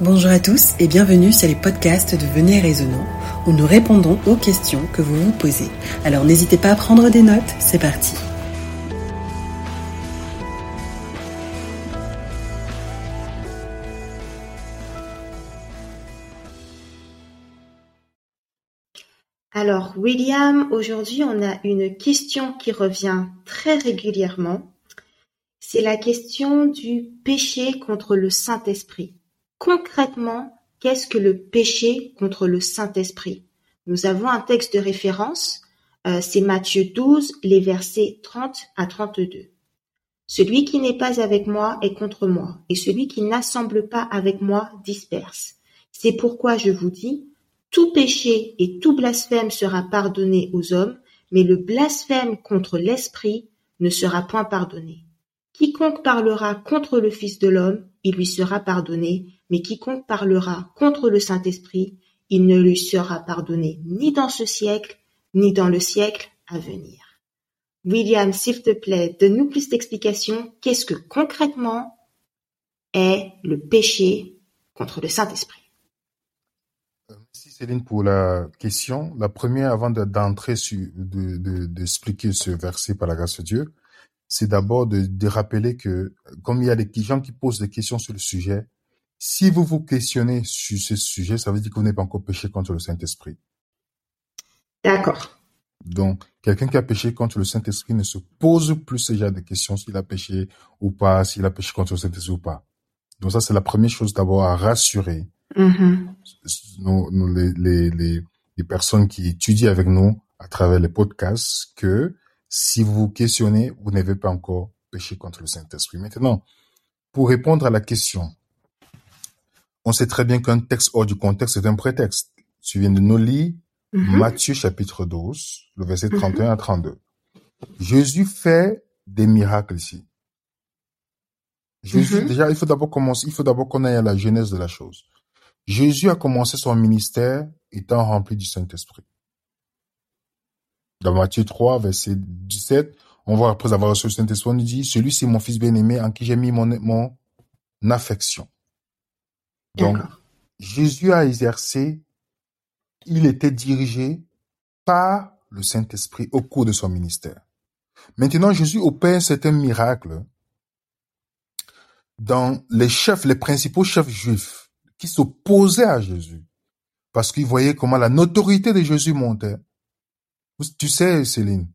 Bonjour à tous et bienvenue sur les podcasts de Venez Raisonnant où nous répondons aux questions que vous vous posez. Alors n'hésitez pas à prendre des notes, c'est parti. Alors, William, aujourd'hui, on a une question qui revient très régulièrement. C'est la question du péché contre le Saint-Esprit. Concrètement, qu'est-ce que le péché contre le Saint-Esprit? Nous avons un texte de référence, euh, c'est Matthieu 12, les versets 30 à 32. Celui qui n'est pas avec moi est contre moi, et celui qui n'assemble pas avec moi disperse. C'est pourquoi je vous dis, tout péché et tout blasphème sera pardonné aux hommes, mais le blasphème contre l'Esprit ne sera point pardonné. Quiconque parlera contre le Fils de l'homme, il lui sera pardonné, mais quiconque parlera contre le Saint-Esprit, il ne lui sera pardonné ni dans ce siècle, ni dans le siècle à venir. William, s'il te plaît, donne-nous plus d'explications. Qu'est-ce que concrètement est le péché contre le Saint-Esprit? Merci Céline pour la question. La première, avant d'entrer d'expliquer de, ce verset par la grâce de Dieu, c'est d'abord de, de, rappeler que, comme il y a des gens qui posent des questions sur le sujet, si vous vous questionnez sur ce sujet, ça veut dire que vous n'avez pas encore péché contre le Saint-Esprit. D'accord. Donc, quelqu'un qui a péché contre le Saint-Esprit ne se pose plus ce genre de questions s'il a péché ou pas, s'il a péché contre le Saint-Esprit ou pas. Donc ça, c'est la première chose d'abord à rassurer Mhm. nous, nous, les, les, les, les personnes qui étudient avec nous à travers les podcasts que si vous vous questionnez, vous n'avez pas encore péché contre le Saint-Esprit. Maintenant, pour répondre à la question, on sait très bien qu'un texte hors du contexte est un prétexte. Tu viens de nous lire Mhm. Matthieu chapitre 12, le verset Mhm. 31 à 32. Jésus fait des miracles ici. Jésus, Mhm. déjà, il faut d'abord commencer, il faut d'abord qu'on aille à la genèse de la chose. Jésus a commencé son ministère étant rempli du Saint-Esprit. Dans Matthieu 3, verset 17, on voit après avoir reçu le Saint-Esprit, on nous dit, celui-ci est mon fils bien-aimé en qui j'ai mis mon, mon affection. Donc. Jésus a exercé, il était dirigé par le Saint-Esprit au cours de son ministère. Maintenant, Jésus opère certains miracles dans les chefs, les principaux chefs juifs qui s'opposaient à Jésus parce qu'ils voyaient comment la notoriété de Jésus montait. Tu sais, Céline,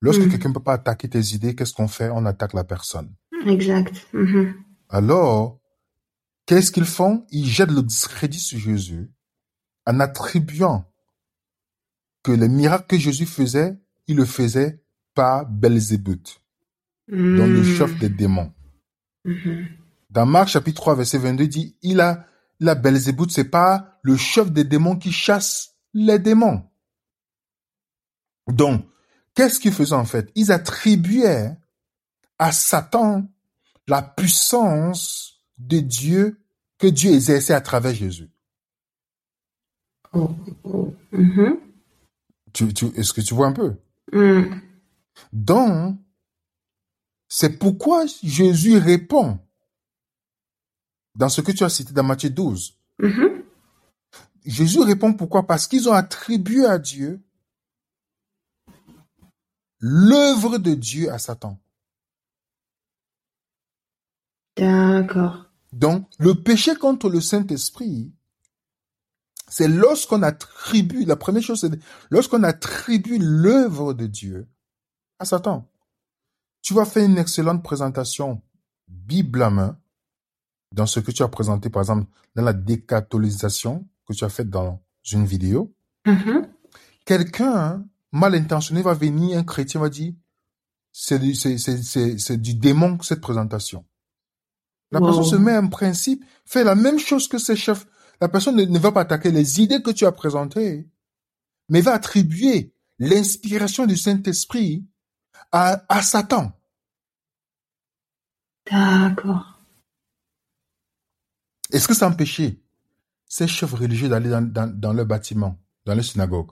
lorsque Mm. quelqu'un ne peut pas attaquer tes idées, qu'est-ce qu'on fait? On attaque la personne. Exact. Mhm. Alors, qu'est-ce qu'ils font? Ils jettent le discrédit sur Jésus en attribuant que les miracles que Jésus faisait, il le faisait par Belzébuth, donc le Mm. chef des démons. Mhm. Dans Marc chapitre 3 verset 22 dit, il a, il a Belzébuth, c'est pas le chef des démons qui chasse les démons. Donc, qu'est-ce qu'ils faisaient en fait? Ils attribuaient à Satan la puissance de Dieu que Dieu exerçait à travers Jésus. Oh, oh. Mhm. Tu, tu, est-ce que tu vois un peu? Mm. Donc, c'est pourquoi Jésus répond dans ce que tu as cité dans Matthieu 12. Mhm. Jésus répond pourquoi? Parce qu'ils ont attribué à Dieu l'œuvre de Dieu à Satan. D'accord. Donc, le péché contre le Saint-Esprit, c'est lorsqu'on attribue, la première chose, c'est lorsqu'on attribue l'œuvre de Dieu à Satan. Tu vas faire une excellente présentation Bible à main dans ce que tu as présenté, par exemple, dans la décatholisation que tu as faite dans une vidéo. Mhm. Quelqu'un hein, mal intentionné va venir, un chrétien va dire, c'est du, du démon cette présentation. La Wow. personne se met en principe, fait la même chose que ses chefs. La personne ne, ne va pas attaquer les idées que tu as présentées, mais va attribuer l'inspiration du Saint-Esprit à, à Satan. D'accord. Est-ce que un péché ces chefs religieux d'aller dans, dans, dans leur bâtiment, dans leur synagogue?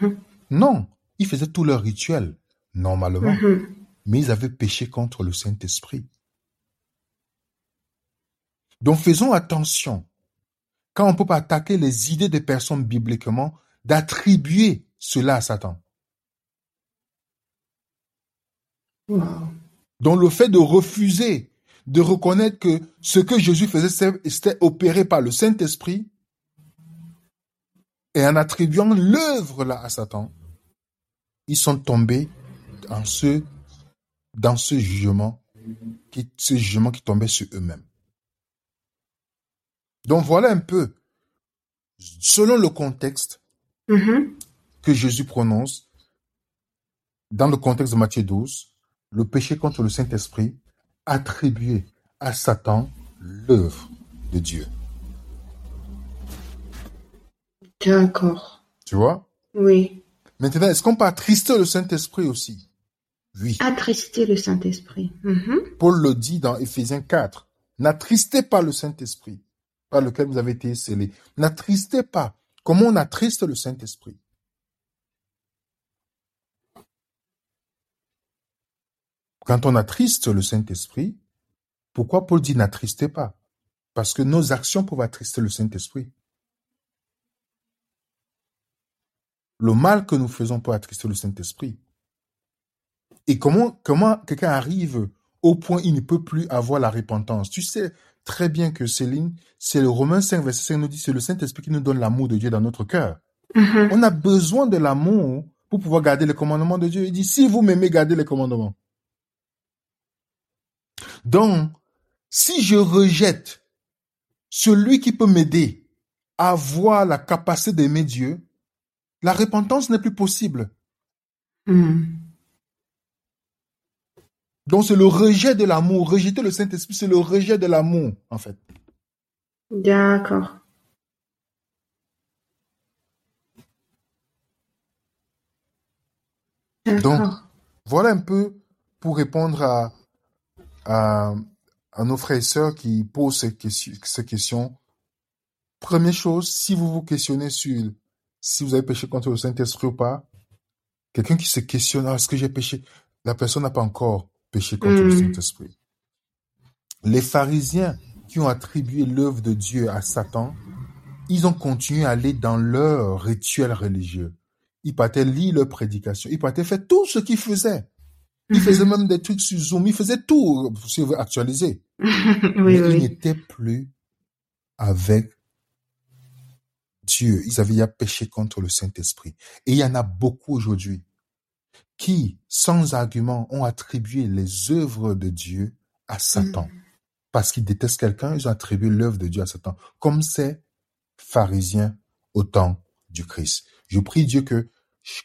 Mhm. Non, ils faisaient tous leurs rituels, normalement, Mhm. mais ils avaient péché contre le Saint-Esprit. Donc faisons attention quand on peut pas attaquer les idées des personnes bibliquement, d'attribuer cela à Satan. Wow. Donc le fait de refuser de reconnaître que ce que Jésus faisait, c'était opéré par le Saint-Esprit, et en attribuant l'œuvre là à Satan, ils sont tombés dans ce, dans ce jugement, qui, ce jugement qui tombait sur eux-mêmes. Donc voilà un peu, selon le contexte Mhm. que Jésus prononce, dans le contexte de Matthieu 12, le péché contre le Saint-Esprit attribué à Satan l'œuvre de Dieu. D'accord. Tu vois? Oui. Maintenant, est-ce qu'on peut attrister le Saint-Esprit aussi? Oui. Attrister le Saint-Esprit. Mhm. Paul le dit dans Éphésiens 4. N'attristez pas le Saint-Esprit par lequel vous avez été scellés. N'attristez pas. Comment on attriste le Saint-Esprit Quand on attriste le Saint-Esprit, pourquoi Paul dit n'attristez pas? Parce que nos actions peuvent attrister le Saint-Esprit. Le mal que nous faisons peut attrister le Saint-Esprit. Et comment, comment quelqu'un arrive au point où il ne peut plus avoir la repentance? Tu sais très bien que Céline, c'est le Romain 5, verset 5 nous dit, c'est le Saint-Esprit qui nous donne l'amour de Dieu dans notre cœur. Mhm. On a besoin de l'amour pour pouvoir garder les commandements de Dieu. Il dit, si vous m'aimez, gardez les commandements. Donc, si je rejette celui qui peut m'aider à avoir la capacité d'aimer Dieu, la repentance n'est plus possible. Mhm. Donc c'est le rejet de l'amour. Rejeter le Saint-Esprit, c'est le rejet de l'amour, en fait. D'accord. D'accord. Voilà un peu pour répondre à, à, à nos frères et sœurs qui posent ces questions, ces questions. Première chose, si vous vous questionnez sur si vous avez péché contre le Saint-Esprit ou pas, quelqu'un qui se questionne, ah, est-ce que j'ai péché? La personne n'a pas encore péché contre le Mm. Saint-Esprit. Les pharisiens qui ont attribué l'œuvre de Dieu à Satan, ils ont continué à aller dans leur rituel religieux. Ils partaient lire leurs prédications, ils partaient faire tout ce qu'ils faisaient. Ils Mhm. faisaient même des trucs sur Zoom, ils faisaient tout, si vous oui, Mais oui, ils n'étaient plus avec Dieu. Ils avaient péché contre le Saint-Esprit. Et il y en a beaucoup aujourd'hui qui, sans argument, ont attribué les œuvres de Dieu à Satan. Parce qu'ils détestent quelqu'un, ils ont attribué l'œuvre de Dieu à Satan. Comme ces pharisiens au temps du Christ. Je prie Dieu que,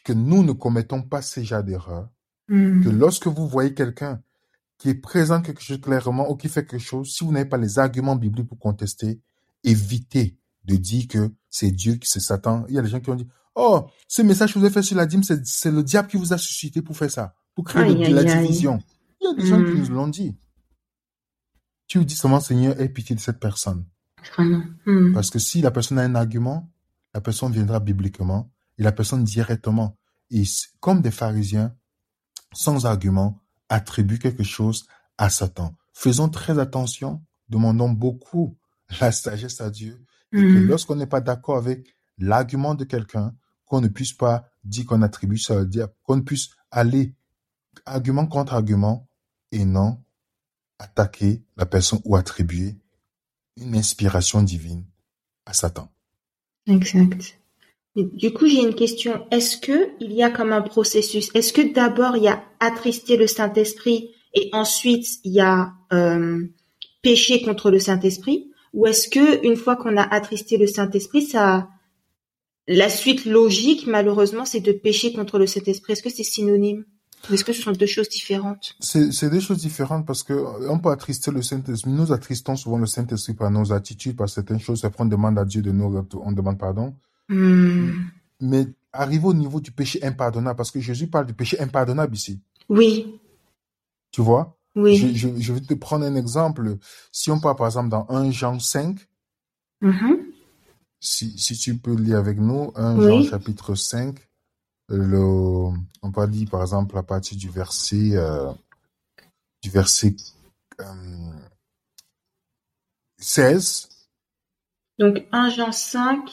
que nous ne commettons pas ces genres d'erreurs que Mhm. lorsque vous voyez quelqu'un qui est présent quelque chose clairement ou qui fait quelque chose, si vous n'avez pas les arguments bibliques pour contester, évitez de dire que c'est Dieu, que c'est Satan. Il y a des gens qui ont dit, oh, ce message que vous avez fait sur la dîme, c'est le diable qui vous a suscité pour faire ça, pour créer Aïe, de, aïe, la aïe. division. Il y a des gens qui Mm. nous l'ont dit. Tu dis seulement, Seigneur, aie pitié de cette personne. Vraiment. Mhm. Parce que si la personne a un argument, la personne viendra bibliquement et la personne directement, et comme des pharisiens, sans argument, attribue quelque chose à Satan. Faisons très attention, demandons beaucoup la sagesse à Dieu, et que Mhm. lorsqu'on n'est pas d'accord avec l'argument de quelqu'un, qu'on ne puisse pas dire qu'on attribue ça au diable, qu'on puisse aller argument contre argument et non attaquer la personne ou attribuer une inspiration divine à Satan. Exact. Du coup, j'ai une question. Est-ce que il y a comme un processus? Est-ce que d'abord il y a attrister le Saint-Esprit et ensuite il y a euh, péché contre le Saint-Esprit? Ou est-ce que une fois qu'on a attristé le Saint-Esprit, ça, la suite logique, malheureusement, c'est de pécher contre le Saint-Esprit? Est-ce que c'est synonyme? Est-ce que ce sont deux choses différentes? C'est deux choses différentes parce que euh, on peut attrister le Saint-Esprit. Nous attristons souvent le Saint-Esprit par nos attitudes, par certaines choses. Après, on demande à Dieu de nous, on demande pardon. Hmm. Mais arrive au niveau du péché impardonnable, parce que Jésus parle du péché impardonnable ici. Oui, Tu vois? oui. Je, je, je vais te prendre un exemple. Si on parle par exemple dans 1 Jean 5, Mhm. Si, si tu peux lire avec nous, 1 Oui. Jean chapitre 5, le, on peut dire par exemple à partir du verset, euh, du verset euh, 16, Donc 1 Jean 5,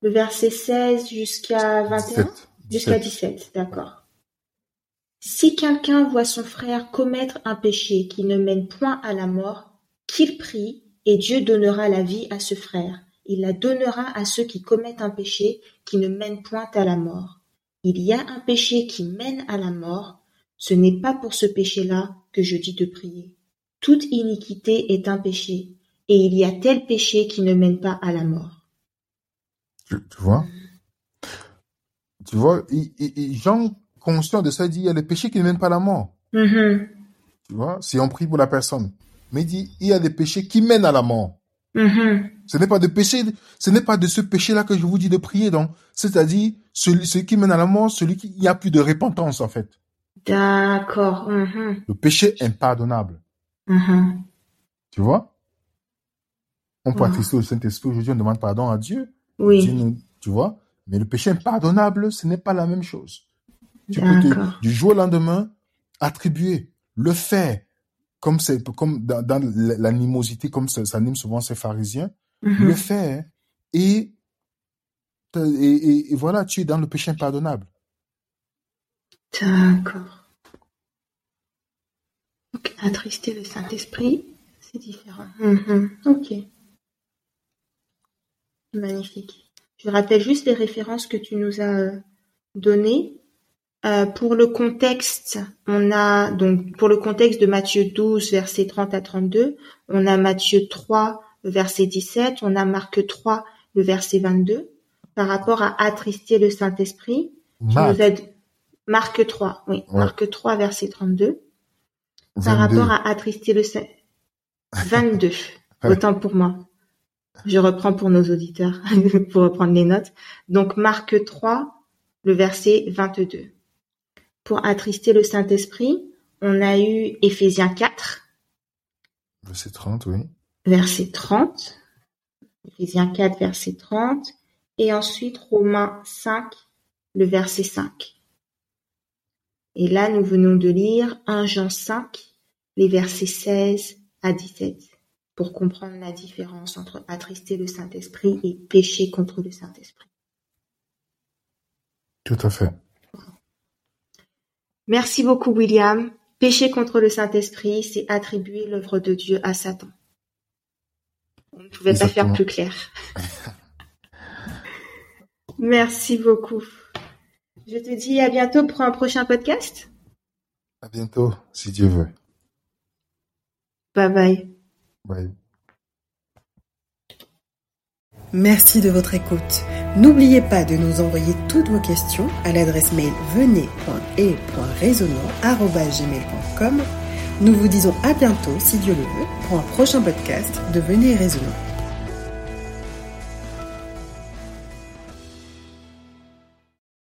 le verset 16 jusqu'à 21 Jusqu'à 17, d'accord. Si quelqu'un voit son frère commettre un péché qui ne mène point à la mort, qu'il prie, et Dieu donnera la vie à ce frère. Il la donnera à ceux qui commettent un péché qui ne mène point à la mort. Il y a un péché qui mène à la mort, ce n'est pas pour ce péché-là que je dis de prier. Toute iniquité est un péché, et il y a tel péché qui ne mène pas à la mort. Tu, vois? Tu vois, Jean, conscient de ça, dit il y a des péchés qui ne mènent pas à la mort. Mm-hmm. Tu vois, si on prie pour la personne. Mais il dit il y a des péchés qui mènent à la mort. Mm-hmm. Ce n'est pas de péché, ce n'est pas de ce péché-là que je vous dis de prier, donc. C'est-à-dire, celui, qui mène à la mort, celui qui, il n'y a plus de repentance, en fait. D'accord. Mm-hmm. Le péché impardonnable. Mm-hmm. Tu vois? On peut attrister au Saint-Esprit aujourd'hui, on demande pardon à Dieu. Oui. tu vois? Mais le péché impardonnable, ce n'est pas la même chose. Tu peux du jour au lendemain, attribuer, le faire, comme c'est comme dans, l'animosité, comme ça, anime souvent ces pharisiens, mhm. le fait et, et, voilà, tu es dans le péché impardonnable. D'accord. Donc, attrister le Saint-Esprit, c'est différent. Mhm. Ok. Magnifique. Je rappelle juste les références que tu nous as euh, données. Euh, pour le contexte, on a donc pour le contexte de Matthieu 12 versets 30 à 32, on a Matthieu 3 verset 17, on a Marc 3 le verset 22 par rapport à attrister le Saint-Esprit. Marc. Marc 3, oui, Marc 3 verset 32 par rapport à attrister le Saint 22. Autant pour moi. Je reprends pour nos auditeurs pour reprendre les notes. Donc Marc 3 le verset 22. Pour attrister le Saint-Esprit, on a eu Éphésiens 4. Verset 30, oui. Verset 30. Éphésiens 4, verset 30. Et ensuite Romains 5, le verset 5. Et là, nous venons de lire 1 Jean 5, les versets 16 à 17, pour comprendre la différence entre attrister le Saint-Esprit et pécher contre le Saint-Esprit. Tout à fait. Merci beaucoup William. Pécher contre le Saint-Esprit, c'est attribuer l'œuvre de Dieu à Satan. On ne pouvait pas faire plus clair. Merci beaucoup. Je te dis à bientôt pour un prochain podcast. À bientôt, si Dieu veut. Bye bye. Bye. Merci de votre écoute. N'oubliez pas de nous envoyer toutes vos questions à l'adresse mail venez.et.raisonnant.gmail.com. Nous vous disons à bientôt, si Dieu le veut, pour un prochain podcast de Venez Raisonnant.